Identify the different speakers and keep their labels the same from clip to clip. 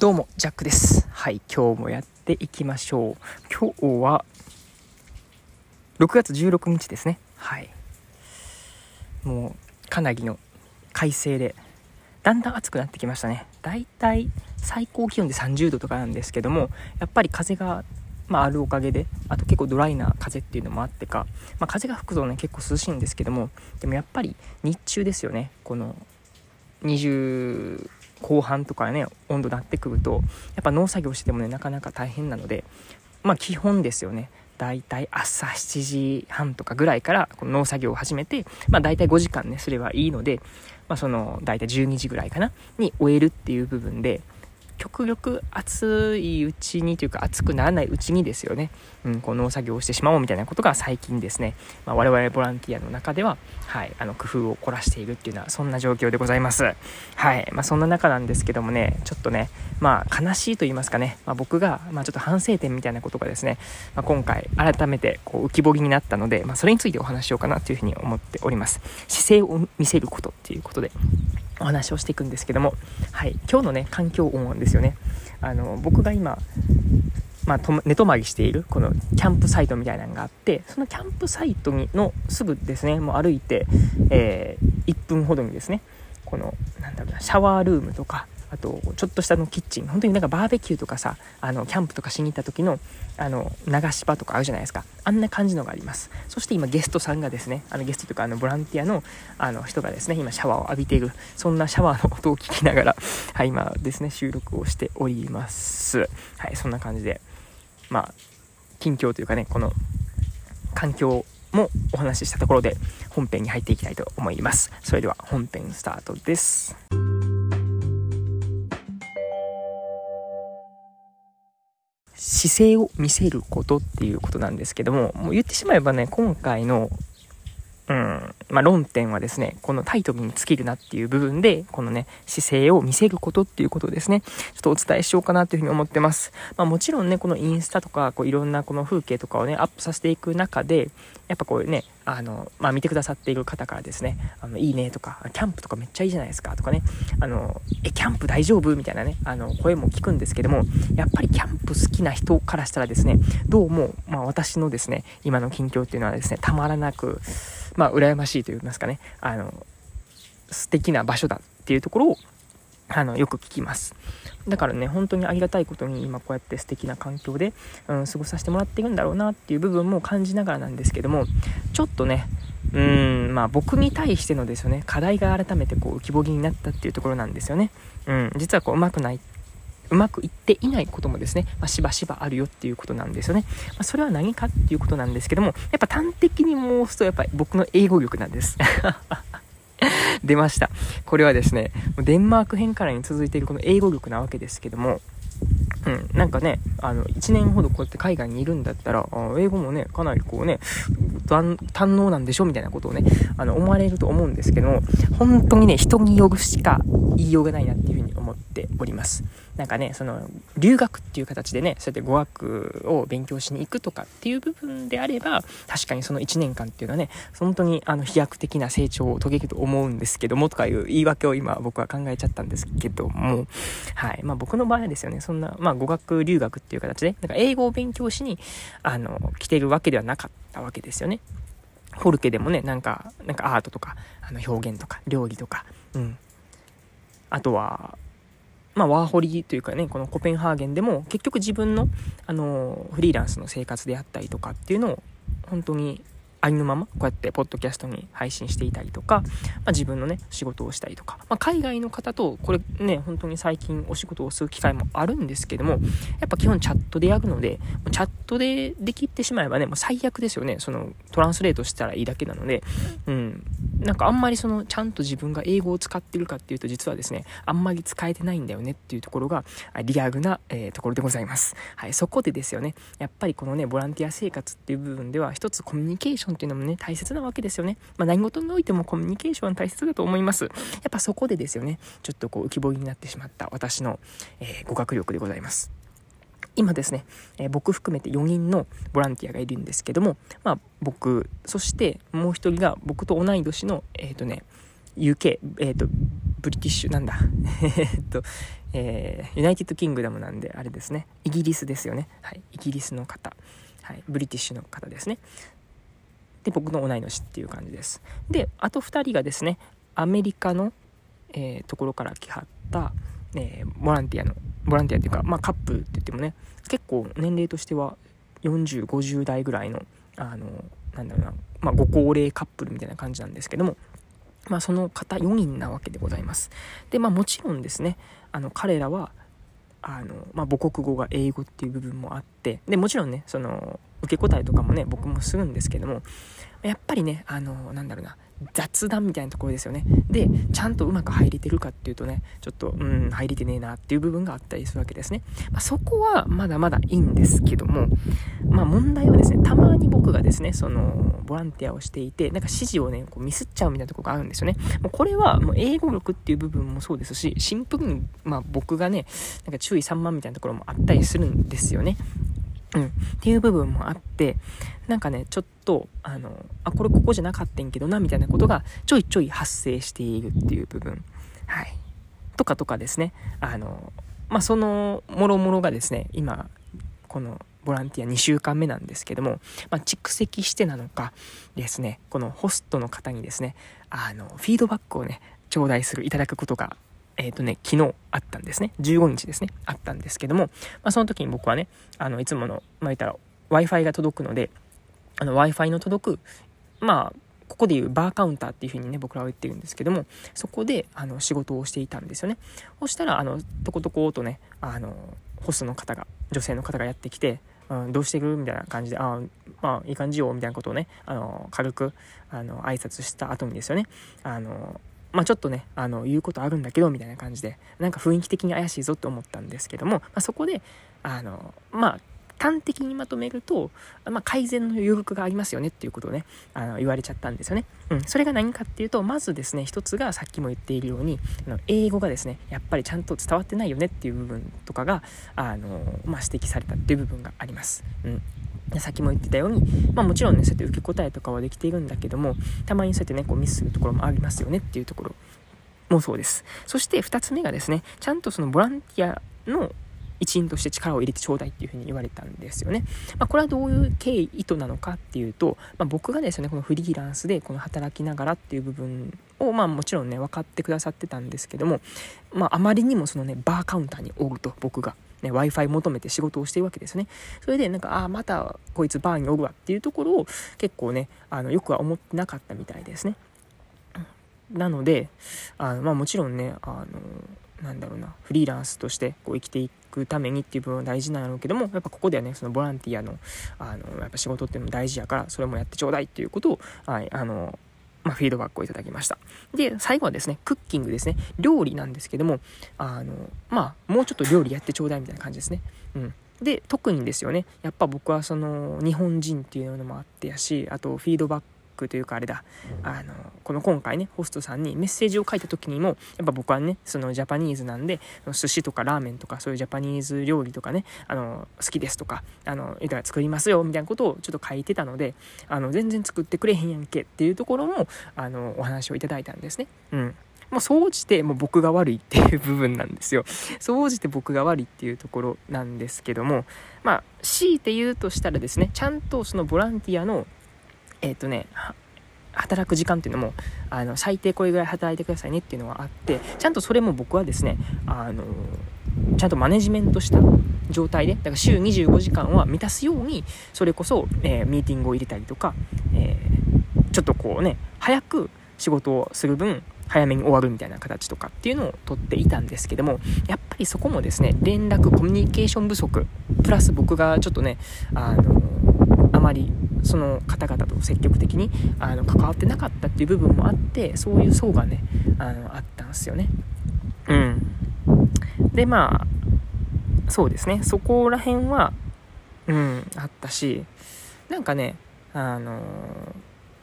Speaker 1: どうも、ジャックです。はい、今日もやっていきましょう。今日は、6月16日ですね。はい。もう、かなりの快晴で、だんだん暑くなってきましたね。だいたい最高気温で30度とかなんですけども、やっぱり風が、まあ、あるおかげで、あと結構ドライな風っていうのもあってか、まあ、風が吹くとね、結構涼しいんですけども、でもやっぱり日中ですよね。この、20後半とかね温度になってくるとやっぱ農作業してもねなかなか大変なのでまあ基本ですよね。だいたい朝7時半とかぐらいからこの農作業を始めて、まあ、たい5時間ねすればいいので、まあ、その大体12時ぐらいかなに終えるっていう部分で極力暑いうちにというか暑くならないうちにですよね、うん、こう農作業をしてしまおうみたいなことが最近ですね、まあ、我々ボランティアの中では、はい、あの工夫を凝らしているっていうのはそんな状況でございます。はいまあ、そんな中なんですけどもねちょっとね、まあ、悲しいと言いますかね、まあ、僕が、まあ、ちょっと反省点みたいなことがですね、まあ、今回改めてこう浮き彫りになったので、まあ、それについてお話ししようかなというふうに思っております。姿勢を見せることっていうことでお話をしていくんですけども、はい、今日のね環境音ですよねあの僕が今、まあ、と寝泊まりしているこのキャンプサイトみたいなのがあってそのキャンプサイトにのすぐですねもう歩いて、えー、1分ほどにですねこのなんだろうなシャワールームとかあとちょっとしたのキッチン。本当になんかバーベキューとかさあのキャンプとかしに行った時のあの流し場とかあるじゃないですか。あんな感じのがあります。そして今ゲストさんがですねあのゲストというかあのボランティアのあの人がですね今シャワーを浴びているそんなシャワーの音を聞きながら はい今ですね収録をしております。はいそんな感じでまあ近況というかねこの環境もお話ししたところで本編に入っていきたいと思います。それでは本編スタートです。姿勢を見せることっていうことなんですけどももう言ってしまえばね今回のうんまあ、論点はですね、このタイトルに尽きるなっていう部分で、このね、姿勢を見せることっていうことですね、ちょっとお伝えしようかなというふうに思ってます。まあ、もちろんね、このインスタとか、こういろんなこの風景とかをね、アップさせていく中で、やっぱこうね、あの、まあ、見てくださっている方からですね、あの、いいねとか、キャンプとかめっちゃいいじゃないですかとかね、あの、え、キャンプ大丈夫？みたいなね、あの、声も聞くんですけども、やっぱりキャンプ好きな人からしたらですね、どうも、まあ、私のですね、今の近況っていうのはですね、たまらなく、まあ、羨ましいと言いますかね、あの、素敵な場所だっていうところを、あの、よく聞きます。だからね、本当にありがたいことに今こうやって素敵な環境で、うん、過ごさせてもらってるんだろうなっていう部分も感じながらなんですけども、ちょっとね、うん、まあ僕に対してのですよね、課題が改めてこう浮き彫りになったっていうところなんですよね。うん、実はこううまくないうまくいっていないこともですね、まあ、しばしばあるよっていうことなんですよね。まあ、それは何かっていうことなんですけども、やっぱ端的に申すと、やっぱり僕の英語力なんです。出ました。これはですね、デンマーク編からに続いているこの英語力なわけですけども、うん、なんかね、あの、1年ほどこうやって海外にいるんだったら、あ英語もね、かなりこうね、堪能なんでしょみたいなことをね、あの、思われると思うんですけども、本当にね、人によるしか言いようがないなっていうふうに思っております。なんかね、その、留学っていう形でね、そうやって語学を勉強しに行くとかっていう部分であれば、確かにその1年間っていうのはね、本当にあの飛躍的な成長を遂げると思うんですけども、とかいう言い訳を今僕は考えちゃったんですけども、はい。まあ僕の場合はですよね、そんな、まあ語学留学っていう形で、なんか英語を勉強しに、あの、来てるわけではなかったわけですよね。フォルケでもね、なんか、なんかアートとか、あの表現とか、料理とか、うん。あとは、まあ、ワーホリというかね、このコペンハーゲンでも、結局自分の、あの、フリーランスの生活であったりとかっていうのを、本当にありのまま、こうやってポッドキャストに配信していたりとか、まあ、自分のね、仕事をしたりとか、まあ、海外の方と、これね、本当に最近お仕事をする機会もあるんですけども、やっぱ基本チャットでやるので、チャットでできてしまえばね、もう最悪ですよね。その、トランスレートしたらいいだけなので、うん。なんかあんまりその、ちゃんと自分が英語を使ってるかっていうと、実はですね、あんまり使えてないんだよねっていうところが、リアルな、えー、ところでございます。はい、そこでですよね、やっぱりこのね、ボランティア生活っていう部分では、一つコミュニケーションっていうのもね、大切なわけですよね。まあ、何事においてもコミュニケーションは大切だと思います。やっぱそこでですよね、ちょっとこう浮き彫りになってしまった私の、えー、語学力でございます。今ですね、えー、僕含めて4人のボランティアがいるんですけども、まあ僕、そしてもう1人が僕と同い年の、えっ、ー、とね、UK、えっ、ー、と、 British、なんだ、えっと、え、 United Kingdom なんで、あれですね、イギリスですよね。はい、イギリスの方。はい、 British の方ですね。で、僕の同い年っていう感じです。で、あと2人がですね、アメリカの、えー、ところから来はった、えー、ボランティアの、ボランティアっていうか、まあカップって言ってもね、結構年齢としては40、50代ぐらいの、あの、なんだろうな、まあご高齢カップルみたいな感じなんですけども、まあその方4人なわけでございます。で、まあもちろんですね、あの彼らは、あの、まあ、母国語が英語っていう部分もあってでもちろんねその受け答えとかもね僕もするんですけどもやっぱりねあのなんだろうな雑談みたいなところですよね。でちゃんとうまく入れてるかっていうとねちょっとうん入れてねえなっていう部分があったりするわけですね、まあ、そこはまだまだいいんですけどもまあ問題はですねたまに僕がですねそのボランティアをしていてなんか指示をねこうミスっちゃうみたいなところがあるんですよね。もうこれはもう英語力っていう部分もそうですしシンプルにまあ僕がねなんか注意散漫みたいなところもあったりするんですよね。うん、っていう部分もあってなんかねちょっとあのあこれここじゃなかったんけどなみたいなことがちょいちょい発生しているっていう部分。はい。とかとかですね。あのまあそのもろもろがですね今このボランティア2週間目なんですけども、まあ、蓄積してなのかですねこのホストの方にですねあのフィードバックをね頂戴するいただくことがえっ、ー、とね、昨日あったんですね。15日ですね。あったんですけども、まあ、その時に僕はね、あの、いつもの、まあ、言ったら Wi-Fi が届くので、あの、Wi-Fi の届く、まあ、ここでいうバーカウンターっていう風にね、僕らは言ってるんですけども、そこで、あの、仕事をしていたんですよね。そしたら、あの、とことことね、あの、ホストの方が、女性の方がやってきて、うん、どうしてるみたいな感じで、あまあ、いい感じよ、みたいなことをね、あの、軽く、あの、挨拶した後にですよね、あの、まあ、ちょっとね、あの、言うことあるんだけど、みたいな感じで、なんか雰囲気的に怪しいぞって思ったんですけども、まあ、そこで、あの、まあ、端的にまとめると、まあ、改善の余力がありますよねっていうことをね、あの言われちゃったんですよね。うん。それが何かっていうと、まずですね、一つがさっきも言っているように、あの英語がですね、やっぱりちゃんと伝わってないよねっていう部分とかが、あの、まあ、指摘されたっていう部分があります。うん。さっきも言ってたように、まあ、もちろんねそうやって受け答えとかはできているんだけどもたまにそうやってねこうミスするところもありますよねっていうところもそうですそして2つ目がですねちゃんとそのボランティアの一員として力を入れてちょうだいっていうふうに言われたんですよね。まあ、これはどういう経緯意図なのかっていうと、まあ、僕がですねこのフリーランスでこの働きながらっていう部分をまあもちろんね分かってくださってたんですけども、まあ、あまりにもそのねバーカウンターにおると僕が。ね、Wi-Fi 求めて仕事をしてるわけですね。それでなんか、ああ、またこいつバーにおるわっていうところを結構ね、あのよくは思ってなかったみたいですね。なので、あのまあ、もちろんね、あのなんだろうな、フリーランスとしてこう生きていくためにっていう部分は大事なんやろうけども、やっぱここではね、そのボランティアの、あの、やっぱ仕事っていうのも大事やから、それもやってちょうだいっていうことを、はい、あの、まあ、フィードバックをいただきました。で、最後はですね、クッキングですね。料理なんですけども、あの、まあ、もうちょっと料理やってちょうだいみたいな感じですね。うん。で、特にですよね、やっぱ僕はその、日本人っていうのもあってやし、あと、フィードバックというかあれだ、あの、この今回ね、ホストさんにメッセージを書いた時にも、やっぱ僕はね、そのジャパニーズなんで、寿司とかラーメンとかそういうジャパニーズ料理とかね、あの、好きですとか、あの、作りますよ、みたいなことをちょっと書いてたので、あの、全然作ってくれへんやんけっていうところも、あの、お話をいただいたんですね。うん。もう総じてもう僕が悪いっていう部分なんですよ。総じて僕が悪いっていうところなんですけども、まあ、強いて言うとしたらですね、ちゃんとそのボランティアのえっ、ー、とね、働く時間っていうのもあの最低これぐらい働いてくださいねっていうのはあってちゃんとそれも僕はですねあのちゃんとマネジメントした状態でだから週25時間は満たすようにそれこそ、えー、ミーティングを入れたりとか、えー、ちょっとこうね早く仕事をする分早めに終わるみたいな形とかっていうのをとっていたんですけどもやっぱりそこもですね連絡コミュニケーション不足プラス僕がちょっとねあのあまりその方々と積極的にあの関わってなかったっていう部分もあってそういう層がねあのあったんですよね。うん。でまあそうですね。そこら辺はうんあったしなんかねあの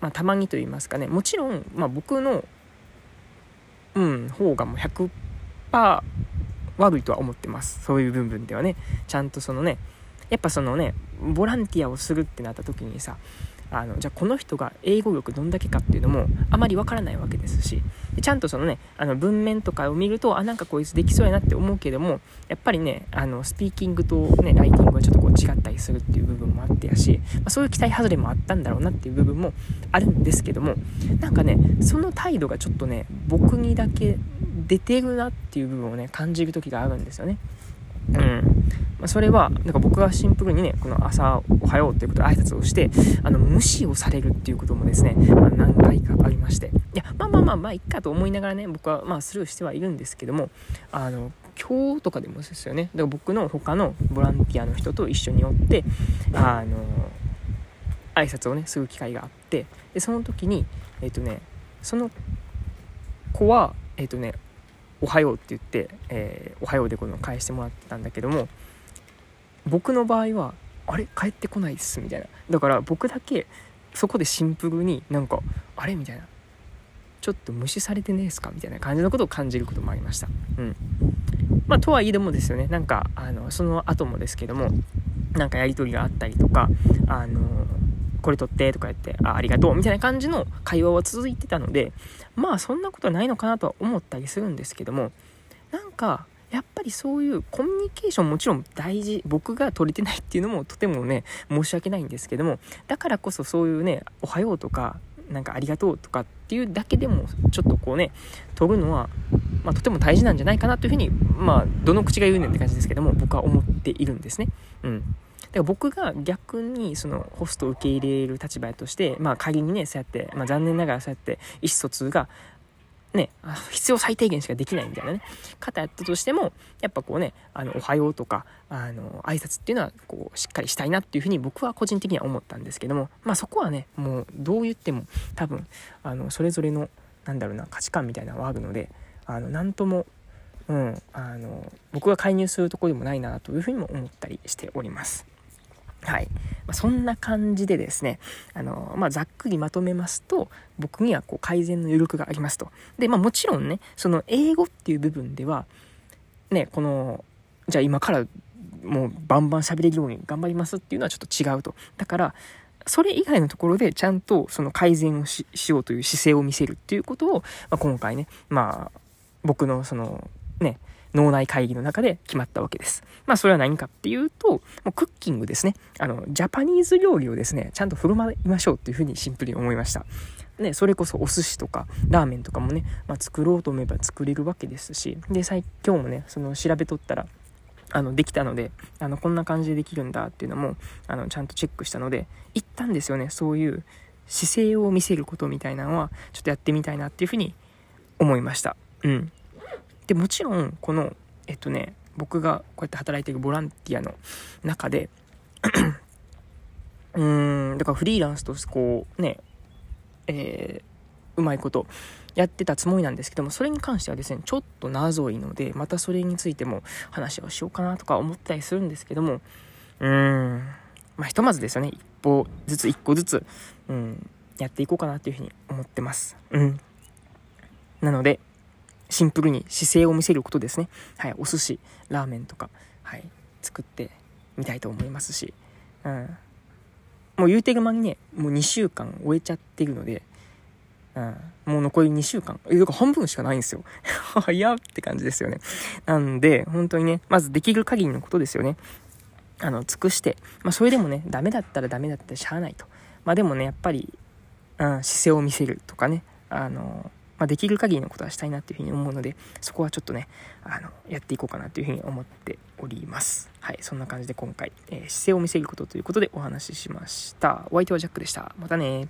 Speaker 1: まあ、たまにと言いますかね。もちろん、まあ、僕のうん方がもう100%悪いとは思ってます。そういう部分ではね。ちゃんとそのねやっぱそのねボランティアをするってなった時にさあのじゃあこの人が英語力どんだけかっていうのもあまりわからないわけですしちゃんとそのね、あの文面とかを見ると、あ、なんかこいつできそうやなって思うけども、やっぱりね、あの、スピーキングとね、ライティングはちょっとこう違ったりするっていう部分もあってやし、まあ、そういう期待外れもあったんだろうなっていう部分もあるんですけども、なんかね、その態度がちょっとね、僕にだけ出てるなっていう部分をね、感じる時があるんですよね。うん。まあ、それは、なんか僕がシンプルにね、この朝、おはようということで挨拶をして、あの、無視をされるっていうこともですね、まあ、何回かありまして。いや、まあまあまあまあ、いっかと思いながらね、僕はまあスルーしてはいるんですけども、あの、今日とかでもですよね。だから僕の他のボランティアの人と一緒におって、あの、挨拶をね、する機会があって、で、その時に、えっ、ー、とね、その子は、えっ、ー、とね、おはようって言って、えー、おはようでこの返してもらってたんだけども僕の場合はあれ？帰ってこないですみたいな。だから僕だけそこでシンプルになんかあれ？みたいな。ちょっと無視されてねえっすか？みたいな感じのことを感じることもありました。うん。まあとはいえでもですよね。なんかあのその後もですけどもなんかやり取りがあったりとかあのこれ取ってとか言って、あありがとうみたいな感じの会話は続いてたので、まあそんなことはないのかなとは思ったりするんですけども、なんか、やっぱりそういうコミュニケーションもちろん大事、僕が取れてないっていうのもとてもね、申し訳ないんですけども、だからこそそういうね、おはようとか、なんかありがとうとかっていうだけでもちょっとこうね取るのは、まあ、とても大事なんじゃないかなというふうにまあどの口が言うねんって感じですけども僕は思っているんですね。うんら僕が逆にそのホストを受け入れる立場として、まあ仮にね、そうやって、まあ残念ながらそうやって意思疎通がね、必要最低限しかできないみたいなね、方やったとしても、やっぱこうね、あの、おはようとか、あの、挨拶っていうのは、こう、しっかりしたいなっていうふうに僕は個人的には思ったんですけども、まあそこはね、もう、どう言っても、多分、あの、それぞれの、なんだろうな、価値観みたいなのはあるので、あの、なんとも、うん、あの、僕が介入するところでもないなというふうにも思ったりしております。はい。まあ、そんな感じでですね、あの、まあ、ざっくりまとめますと、僕にはこう改善の余力がありますと。で、まあ、もちろんね、その英語っていう部分では、ね、この、じゃあ今からもうバンバン喋れるように頑張りますっていうのはちょっと違うと。だから、それ以外のところでちゃんとその改善をしようという姿勢を見せるっていうことを、まあ、今回ね、まあ、僕のその、ね、脳内会議の中で決まったわけです。まあそれは何かっていうと、もうクッキングですね。あの、ジャパニーズ料理をですね、ちゃんと振る舞いましょうっていうふうにシンプルに思いました。ね、それこそお寿司とかラーメンとかもね、まあ、作ろうと思えば作れるわけですし、で、最今日もね、その調べとったら、あの、できたので、あの、こんな感じでできるんだっていうのも、あの、ちゃんとチェックしたので、一旦ですよね、そういう姿勢を見せることみたいなのは、ちょっとやってみたいなっていうふうに思いました。うん。で、もちろん、この、えっとね、僕がこうやって働いているボランティアの中で うーん、だからフリーランスとしてこう、ね、えー、うまいことやってたつもりなんですけども、それに関してはですね、ちょっと謎いので、またそれについても話をしようかなとか思ったりするんですけども、うーん、まあ、ひとまずですよね、一歩ずつ一個ずつ、うん、やっていこうかなというふうに思ってます。うん。なので、シンプルに姿勢を見せることですね。はい、お寿司、ラーメンとか、はい、作ってみたいと思いますし、うん。もう言うてる間にね、もう2週間終えちゃってるので、うん、もう残り2週間。え、だから半分しかないんですよ。早って感じですよね。なんで、本当にね、まずできる限りのことですよね。あの、尽くして、まあそれでもね、ダメだったらダメだったらしゃあないと。まあでもね、やっぱり、うん、姿勢を見せるとかね、あの、まあ、できる限りのことはしたいなっていうふうに思うので、そこはちょっとね、あの、やっていこうかなというふうに思っております。はい、そんな感じで今回、えー、姿勢を見せることということでお話ししました。お相手はジャックでした。またね